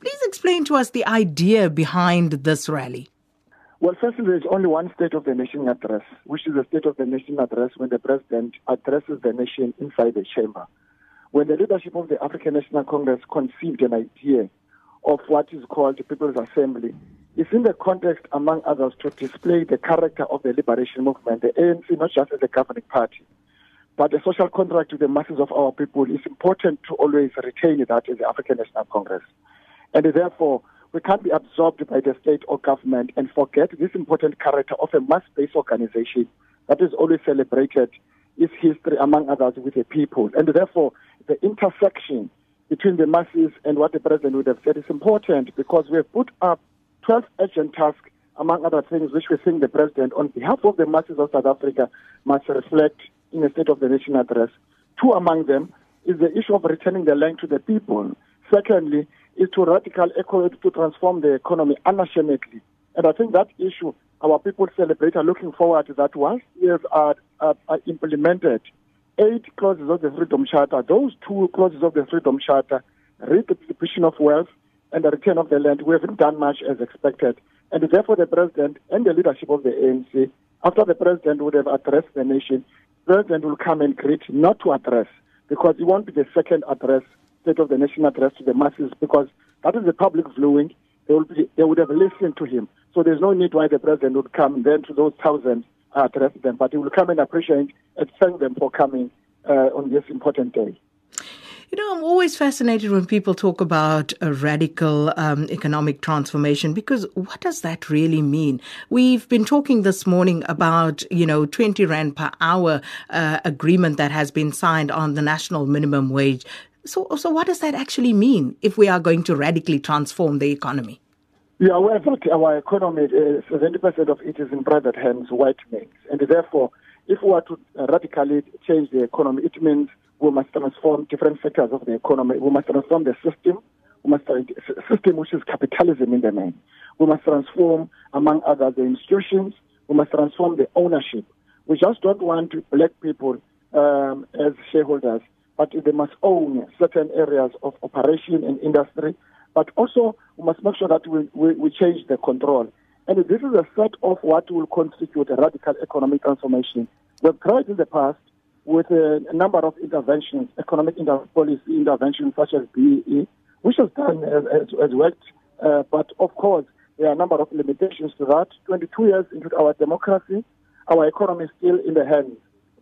Please explain to us the idea behind this rally. Well, firstly, there's only one State of the Nation address, which is the State of the Nation address when the President addresses the nation inside the chamber. When the leadership of the African National Congress conceived an idea of what is called the People's Assembly, it's in the context, among others, to display the character of the liberation movement, the ANC, not just as a governing party, but the social contract with the masses of our people. It's important to always retain that in the African National Congress. And therefore, we can't be absorbed by the state or government and forget this important character of a mass-based organization that is always celebrated its history, among others, with the people. And therefore, the intersection between the masses and what the president would have said is important because we have put up 12 urgent tasks, among other things, which we think the president, on behalf of the masses of South Africa, must reflect in a State of the Nation address. Two among them is the issue of returning the land to the people. Secondly, is to radical equity to transform the economy unashamedly. And I think that issue our people celebrate are looking forward to that once years are, are, are implemented, eight clauses of the Freedom Charter, those two clauses of the Freedom Charter, redistribution of wealth and the return of the land, we haven't done much as expected. And therefore the President and the leadership of the ANC, after the President would have addressed the nation, the President will come and greet, not to address, because he won't be the second address State of the Nation address to the masses because that is the public viewing. They, will be, they would have listened to him. So there's no need why the president would come then to those thousands uh, address them, but he will come and appreciate and thank them for coming uh, on this important day. You know, I'm always fascinated when people talk about a radical um, economic transformation because what does that really mean? We've been talking this morning about, you know, 20 Rand per hour uh, agreement that has been signed on the national minimum wage. So, so what does that actually mean if we are going to radically transform the economy? Yeah, aware that our economy, uh, 70% of it is in private hands, white men. And therefore, if we are to radically change the economy, it means we must transform different sectors of the economy. We must transform the system. We must system which is capitalism in the main. We must transform, among others, the institutions. We must transform the ownership. We just don't want black people um, as shareholders but they must own certain areas of operation and industry. But also, we must make sure that we, we, we change the control. And this is a set of what will constitute a radical economic transformation. We've tried in the past with a, number of interventions, economic inter- policy interventions such as BEE, which has done has, has worked. Uh, but of course, there are a number of limitations to that. 22 years into our democracy, our economy is still in the hands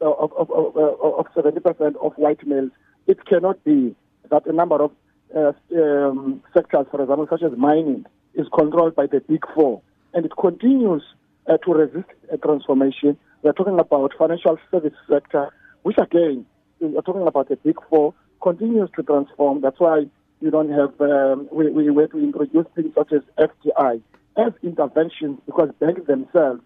of, of, of, of 70% of white males, it cannot be that a number of uh, um, sectors, for example, such as mining, is controlled by the big four. And it continues uh, to resist a transformation. We're talking about financial service sector, which again, we're talking about the big four, continues to transform. That's why you don't have, um, we, we were to introduce things such as FDI as interventions because banks themselves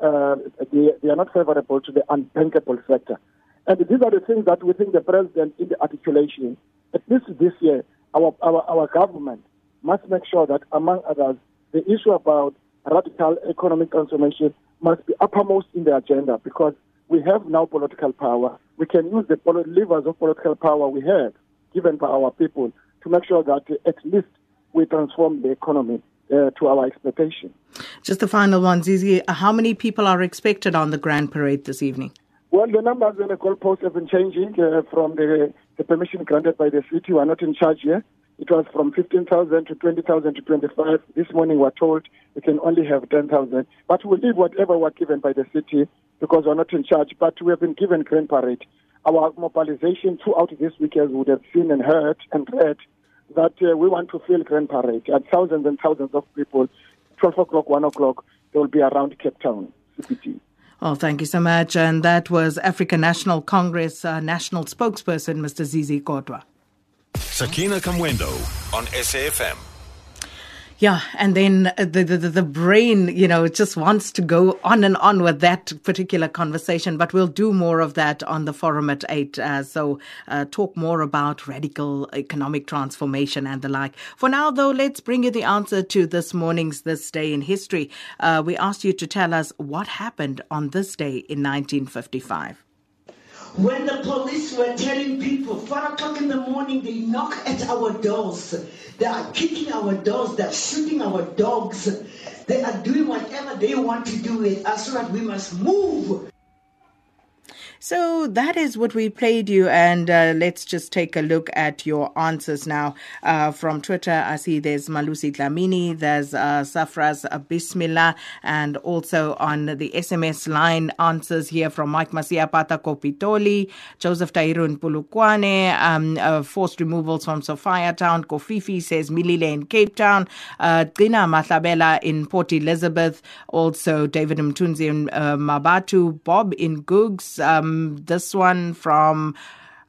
uh, they, they are not favorable to the unbankable sector. And these are the things that we think the president, in the articulation, at least this year, our, our, our government must make sure that, among others, the issue about radical economic transformation must be uppermost in the agenda because we have now political power. We can use the levers of political power we have given by our people to make sure that at least we transform the economy uh, to our expectation. Just the final one, Zizi. How many people are expected on the Grand Parade this evening? Well, the numbers and the goalposts have been changing uh, from the, the permission granted by the city. We are not in charge here. It was from 15,000 to 20,000 to 25. This morning we're told we can only have 10,000. But we'll leave whatever we're given by the city because we're not in charge. But we have been given Grand Parade. Our mobilization throughout this week, as would have seen and heard and read, that uh, we want to fill Grand Parade. And thousands and thousands of people, 12 o'clock, 1 o'clock, they will be around Cape Town, CPT. Oh, thank you so much. And that was African National Congress uh, national spokesperson, Mr. Zizi Kodwa. Sakina Kamwendo on SAFM. Yeah, and then the, the the brain, you know, just wants to go on and on with that particular conversation. But we'll do more of that on the forum at eight. Uh, so uh, talk more about radical economic transformation and the like. For now, though, let's bring you the answer to this morning's This Day in History. Uh, we asked you to tell us what happened on this day in 1955. When the police were telling people, 4 o'clock in the morning, they knock at our doors. They are kicking our doors. They're shooting our dogs. They are doing whatever they want to do with us so that we must move. So that is what we played you, and uh, let's just take a look at your answers now. Uh, from Twitter, I see there's Malusi Tlamini, there's uh, Safras Bismillah, and also on the SMS line, answers here from Mike Masiapata Kopitoli, Joseph Tairun Pulukwane, um, uh, forced removals from Sophiatown, Kofifi says Milile in Cape Town, uh, Gina Matlabela in Port Elizabeth, also David Mtunzi in uh, Mabatu, Bob in Googs, um, this one from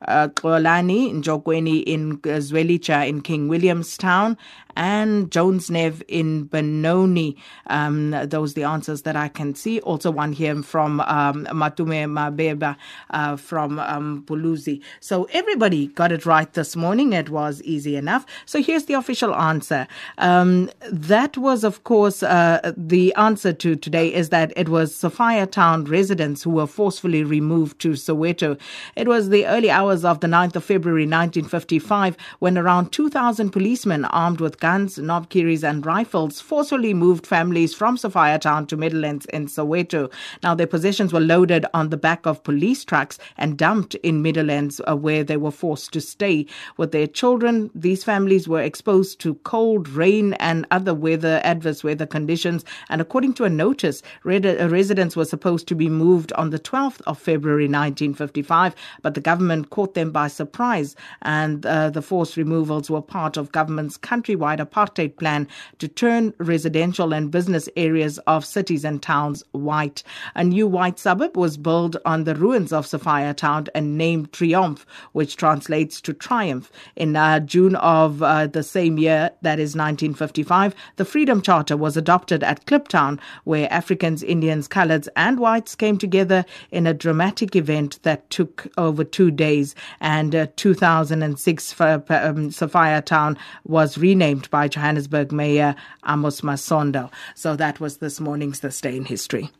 uh, Kolani Njokweni in Zwelitsha in King Williamstown and Jones Nev in Benoni. Um, those the answers that I can see. Also, one here from um, Matume Mabeba uh, from um, Buluzi. So, everybody got it right this morning. It was easy enough. So, here's the official answer. Um, that was, of course, uh, the answer to today is that it was Sophiatown residents who were forcefully removed to Soweto. It was the early hours of the 9th of February 1955 when around 2,000 policemen armed with guns, knobkieries, and rifles forcefully moved families from Sophiatown to Meadowlands in Soweto. Now, their possessions were loaded on the back of police trucks and dumped in Meadowlands, uh, where they were forced to stay with their children. These families were exposed to cold, rain, and other weather, adverse weather conditions. And according to a notice, uh, residents were supposed to be moved on the 12th of February 1955, but the government caught them by surprise, and uh, the forced removals were part of government's countrywide apartheid plan to turn residential and business areas of cities and towns white. A new white suburb was built on the ruins of Sophiatown and named Triomf, which translates to triumph. In uh, June of uh, the same year, that is 1955, the Freedom Charter was adopted at Kliptown, where Africans, Indians, coloreds, and whites came together in a dramatic event that took over two days. And uh, 2006, uh, um, Sophiatown was renamed named by Johannesburg Mayor Amos Masondo. So that was this morning's This Day in History.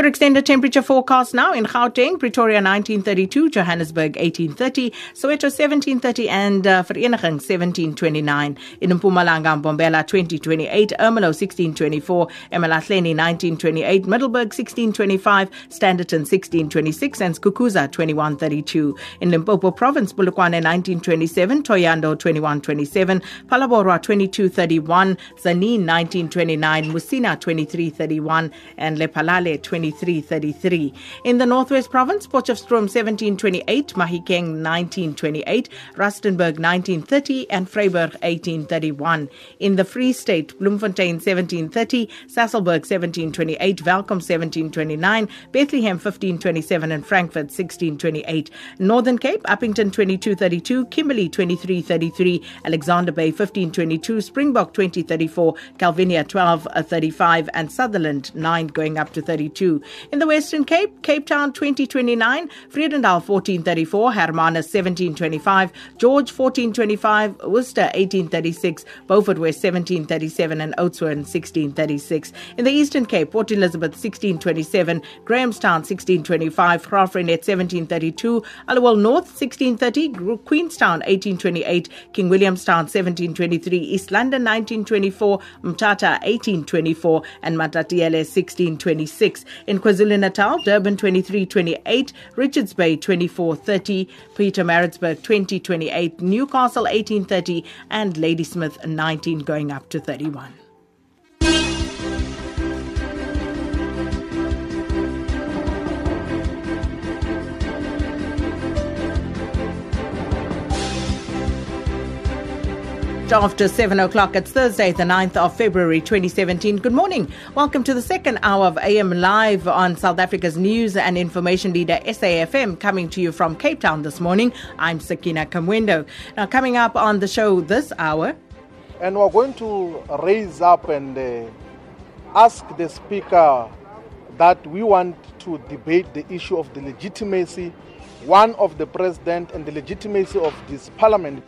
Your extended temperature forecast now in Gauteng, Pretoria 1932, Johannesburg 1830, Soweto 1730, and uh, Vereeniging 1729. In Mpumalanga, Mbombela 2028, Ermelo 1624, Emalahleni 1928, Middelburg 1625, Standerton 1626, and Skukuza 2132. In Limpopo Province, Polokwane 1927, Thohoyandou 2127, Phalaborwa 2231, Tzaneen 1929, Musina 2331, and Lephalale 20 2333. In the Northwest Province, Potchefstroom 1728, Mahikeng 1928, Rustenburg 1930, and Vryburg 1831. In the Free State, Bloemfontein 1730, Sasolburg 1728, Welkom 1729, Bethlehem 1527, and Frankfurt 1628. Northern Cape, Upington 2232, Kimberley 2333, Alexander Bay 1522, Springbok 2034, Calvinia 1235, and Sutherland 9 going up to 32. In the Western Cape, Cape Town 2029, Vredendal 1434, Hermanus 1725, George 1425, Worcester 1836, Beaufort West 1737, and Oudtshoorn 1636. In the Eastern Cape, Port Elizabeth 1627, Grahamstown 1625, Graaff-Reinet 1732, Aliwal North 1630, Queenstown 1828, King Williamstown 1723, East London 1924, Mthatha 1824, and Matatiele 1626. In KwaZulu-Natal, Durban 23-28, Richards Bay 2430, Pietermaritzburg 2028, Newcastle 1830, and Ladysmith 19 going up to 31. After 7 o'clock. It's Thursday, the 9th of February 2017. Good morning. Welcome to the second hour of AM Live on South Africa's news and information leader SAFM, coming to you from Cape Town this morning. I'm Sakina Kamwendo. Now, coming up on the show this hour. And we're going to raise up and uh, ask the Speaker that we want to debate the issue of the legitimacy, one of the President, and the legitimacy of this Parliament.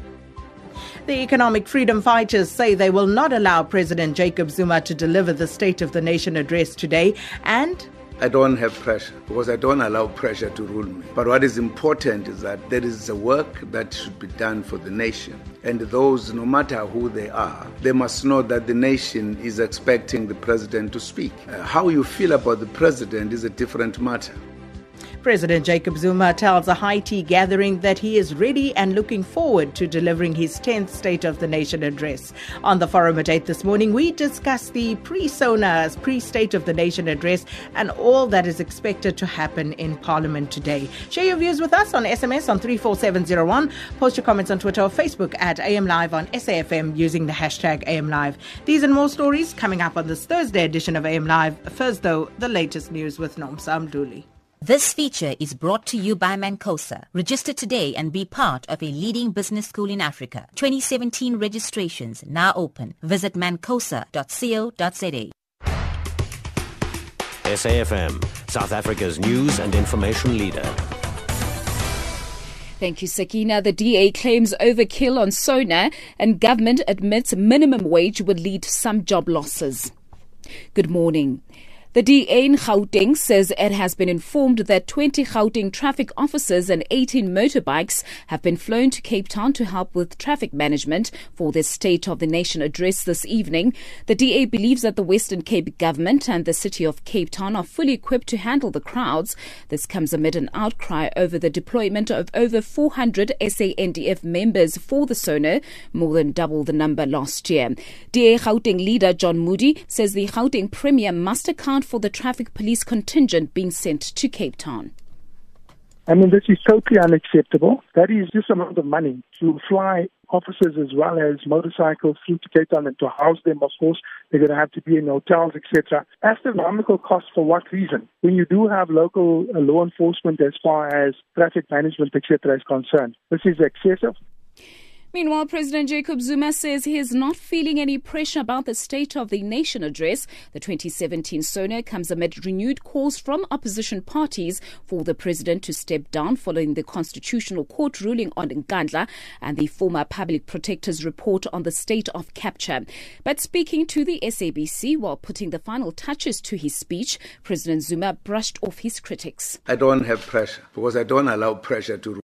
The economic freedom fighters say they will not allow President Jacob Zuma to deliver the State of the Nation address today and I don't have pressure because I don't allow pressure to rule me. But what is important is that there is a work that should be done for the nation. And those, no matter who they are, they must know that the nation is expecting the president to speak. Uh, how you feel about the president is a different matter. President Jacob Zuma tells a high tea gathering that he is ready and looking forward to delivering his 10th State of the Nation address. On the forum at 8 this morning, we discuss the pre SONA's pre State of the Nation address and all that is expected to happen in Parliament today. Share your views with us on SMS on 34701. Post your comments on Twitter or Facebook at AM Live on SAFM using the hashtag AM Live. These and more stories coming up on this Thursday edition of AM Live. First, though, the latest news with Nomsa Mduli. This feature is brought to you by Mancosa. Register today and be part of a leading business school in Africa. 2017 registrations now open. Visit mancosa.co.za. SAFM, South Africa's news and information leader. Thank you, Sakina. The DA claims overkill on SONA and government admits minimum wage would lead to some job losses. Good morning. The DA in Gauteng says it has been informed that 20 Gauteng traffic officers and 18 motorbikes have been flown to Cape Town to help with traffic management for the State of the Nation address this evening. The DA believes that the Western Cape government and the city of Cape Town are fully equipped to handle the crowds. This comes amid an outcry over the deployment of over 400 SANDF members for the SONA, more than double the number last year. DA Gauteng leader John Moodey says the Gauteng Premier must account account for the traffic police contingent being sent to Cape Town. I mean, this is totally unacceptable. That is just amount of money to fly officers as well as motorcycles through to Cape Town and to house them, of course. They're going to have to be in hotels, etc. Astronomical costs for what reason? When you do have local uh, law enforcement as far as traffic management, etc. is concerned. This is excessive. Meanwhile, President Jacob Zuma says he is not feeling any pressure about the State of the Nation address. The 2017 SONA comes amid renewed calls from opposition parties for the president to step down following the Constitutional Court ruling on Nkandla and the former public protector's report on the state of capture. But speaking to the SABC while putting the final touches to his speech, President Zuma brushed off his critics. I don't have pressure because I don't allow pressure to